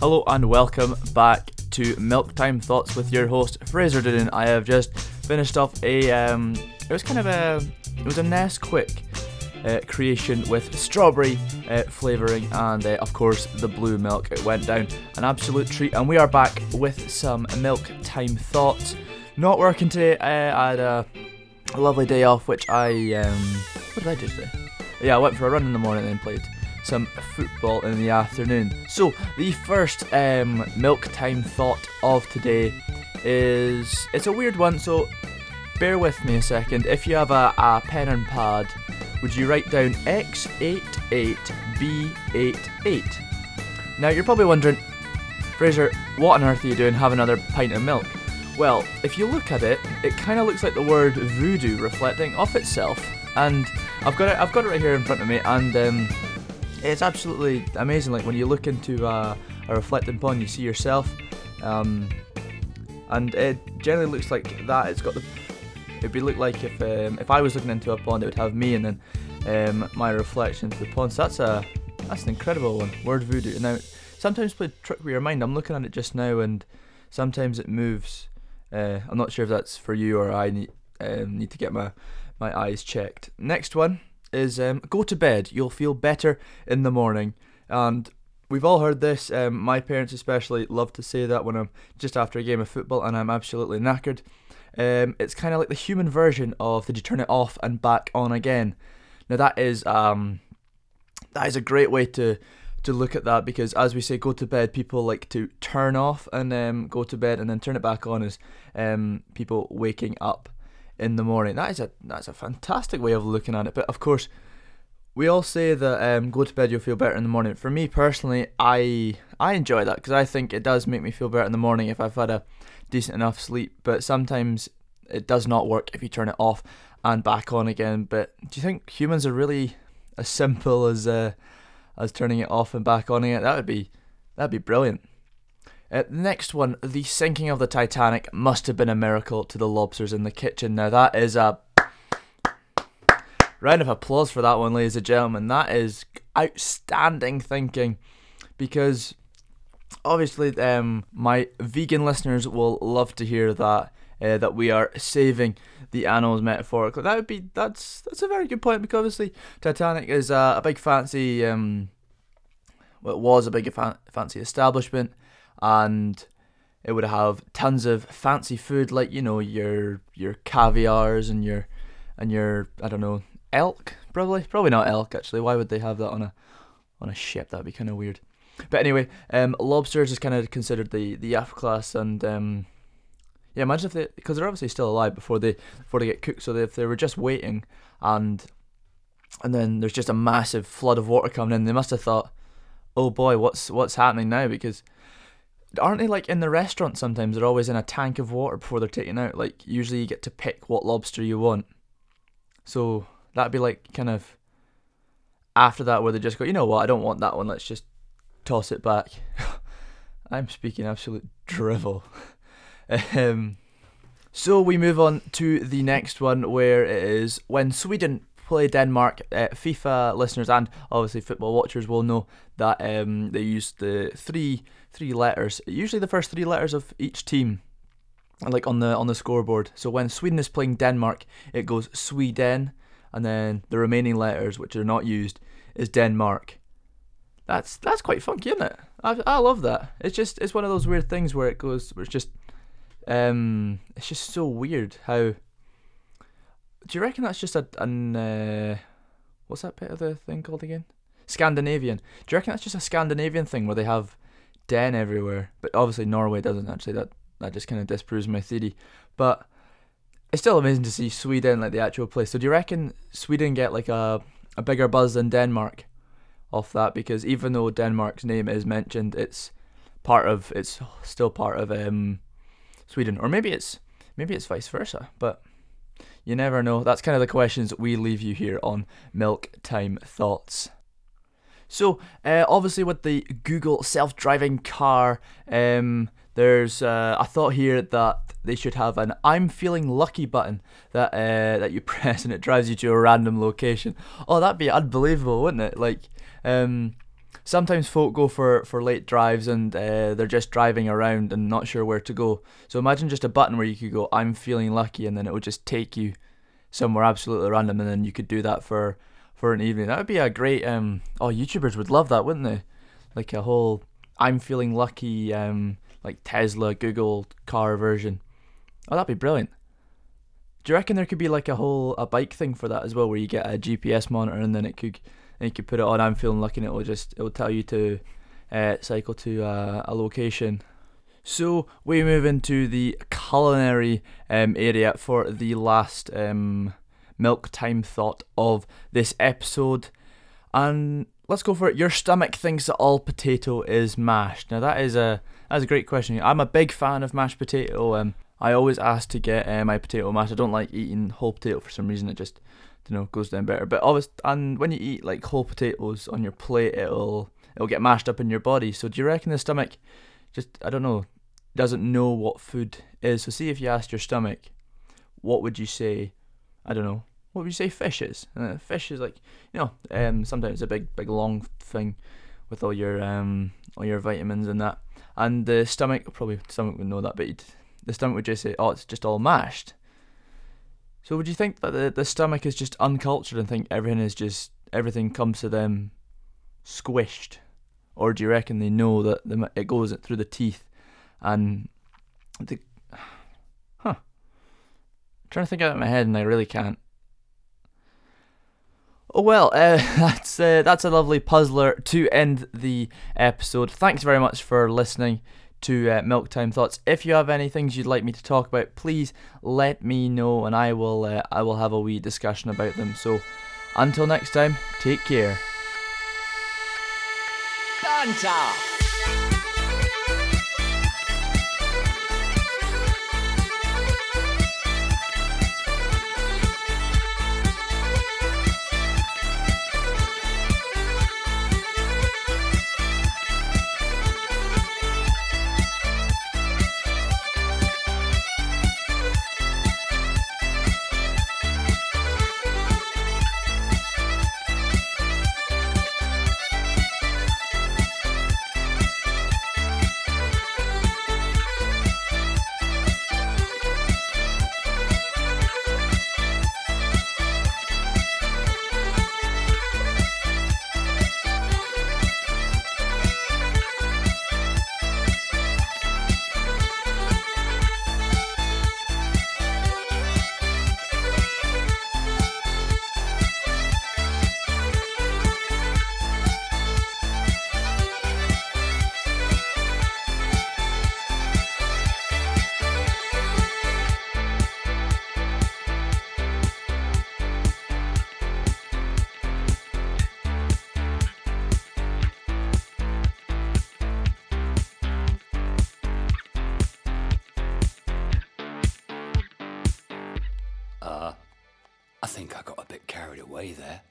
Hello and welcome back to Milk Time Thoughts with your host Fraser Doonan. I have just finished off a um, it was kind of a it was a Nesquik uh, creation with strawberry uh, flavouring and uh, of course the blue milk. It went down an absolute treat, and we are back with some Milk Time Thoughts. Not working today. Uh, I had a, lovely day off, which I um, what did I do today? Yeah, I went for a run in the morning and then played some football in the afternoon. So the first um, milk time thought of today is it's a weird one. So bear with me a second. If you have a, a pen and pad, would you write down X88B88? Now you're probably wondering, Fraser, what on earth are you doing? Have another pint of milk? Well, if you look at it, it kind of looks like the word voodoo reflecting off itself. And I've got it, I've got it right here in front of me, and um, it's absolutely amazing. Like when you look into a, a reflecting pond, you see yourself, um, and it generally looks like that. It's got the. It'd be look like if um, if I was looking into a pond, it would have me and then um, my reflection into the pond. So that's a that's an incredible one. Word voodoo. Now sometimes play trick with your mind. I'm looking at it just now, and sometimes it moves. Uh, I'm not sure if that's for you or I need um, need to get my my eyes checked. Next one is um, go to bed. You'll feel better in the morning. And we've all heard this. Um, my parents, especially, love to say that when I'm just after a game of football and I'm absolutely knackered. Um, it's kind of like the human version of did you turn it off and back on again. Now that is um, that is a great way to to look at that because as we say go to bed people like to turn off and um, go to bed and then turn it back on as um, people waking up in the morning. That is a that's a fantastic way of looking at it. But of course, we all say that um, go to bed you'll feel better in the morning. For me personally, I I enjoy that because I think it does make me feel better in the morning if I've had a decent enough sleep. But sometimes it does not work if you turn it off and back on again. But do you think humans are really as simple as uh, as turning it off and back on again? That would be that'd be brilliant. Uh, next one, the sinking of the Titanic must have been a miracle to the lobsters in the kitchen. Now that is a round of applause for that one, ladies and gentlemen. That is outstanding thinking, because obviously, um, my vegan listeners will love to hear that. Uh, that we are saving the animals metaphorically. That would be that's that's a very good point because obviously Titanic is uh, a big fancy um, well, it was a big fa- fancy establishment and it would have tons of fancy food like you know your your caviars and your and your I don't know elk probably probably not elk actually. Why would they have that on a on a ship? That'd be kind of weird. But anyway um, lobsters is kind of considered the the F class and um, yeah imagine if they because they're obviously still alive before they before they get cooked. So they, if they were just waiting and and then there's just a massive flood of water coming in they must have thought oh boy what's what's happening now? Because aren't they like in the restaurant sometimes? They're always in a tank of water before they're taken out. Like usually you get to pick what lobster you want. So that'd be like kind of after that where they just go you know what? I don't want that one. Let's just toss it back. I'm speaking absolute drivel. Um, so we move on to the next one where it is when sweden play Denmark, uh, FIFA listeners and obviously football watchers will know that um, they used the three three letters, usually the first three letters of each team, like on the on the scoreboard. So when Sweden is playing Denmark, it goes Sweden, and then the remaining letters, which are not used, is Denmark. That's that's quite funky, isn't it? I I love that. It's just it's one of those weird things where it goes, where it's just um, it's just so weird how do you reckon that's just a an uh, what's that bit of the thing called again? Scandinavian. Do you reckon that's just a Scandinavian thing where they have den everywhere? But obviously Norway doesn't actually. That that just kind of disproves my theory. But it's still amazing to see Sweden like the actual place. So do you reckon Sweden get like a a bigger buzz than Denmark off that? Because even though Denmark's name is mentioned, it's part of it's still part of um, Sweden, or maybe it's maybe it's vice versa. But you never know. That's kind of the questions we leave you here on Milk Time Thoughts. So, uh, obviously, with the Google self driving car, um, there's uh, a thought here that they should have an I'm feeling lucky button that uh, that you press and it drives you to a random location. Oh, that'd be unbelievable, wouldn't it? Like, um, sometimes folk go for, for late drives and uh, they're just driving around and not sure where to go. So imagine just a button where you could go, I'm feeling lucky, and then it would just take you somewhere absolutely random, and then you could do that for for an evening. That would be a great. Um, oh, YouTubers would love that, wouldn't they? Like a whole I'm feeling lucky, um, like Tesla, Google car version. Oh, that'd be brilliant. Do you reckon there could be like a whole a bike thing for that as well, where you get a GPS monitor and then it could and you could put it on. I'm feeling lucky, and it will just it will tell you to uh, cycle to uh, a location. So we move into the culinary um, area for the last um, milk time thought of this episode, and let's go for it. Your stomach thinks that all potato is mashed. Now that is a that's a great question. I'm a big fan of mashed potato. Um, I always ask to get uh, my potato mashed. I don't like eating whole potato for some reason. It just you know goes down better. But always and when you eat like whole potatoes on your plate, it'll it'll get mashed up in your body. So do you reckon the stomach just I don't know doesn't know what food is? So see if you asked your stomach, what would you say? I don't know. What would you say fish is? Uh, fish is like you know um sometimes a big big long thing with all your um all your vitamins and that. And the stomach probably stomach would know that, but the stomach would just say, oh, it's just all mashed. So would you think that the, the stomach is just uncultured and think everything is just everything comes to them squished, or do you reckon they know that the, it goes through the teeth and the huh? I'm trying to think out of my head and I really can't. Well, uh, that's uh, that's a lovely puzzler to end the episode. Thanks very much for listening to uh, Milk Time Thoughts. If you have any things you'd like me to talk about, please let me know, and I will uh, I will have a wee discussion about them. So, until next time, take care. Banter. Think I got a bit carried away there.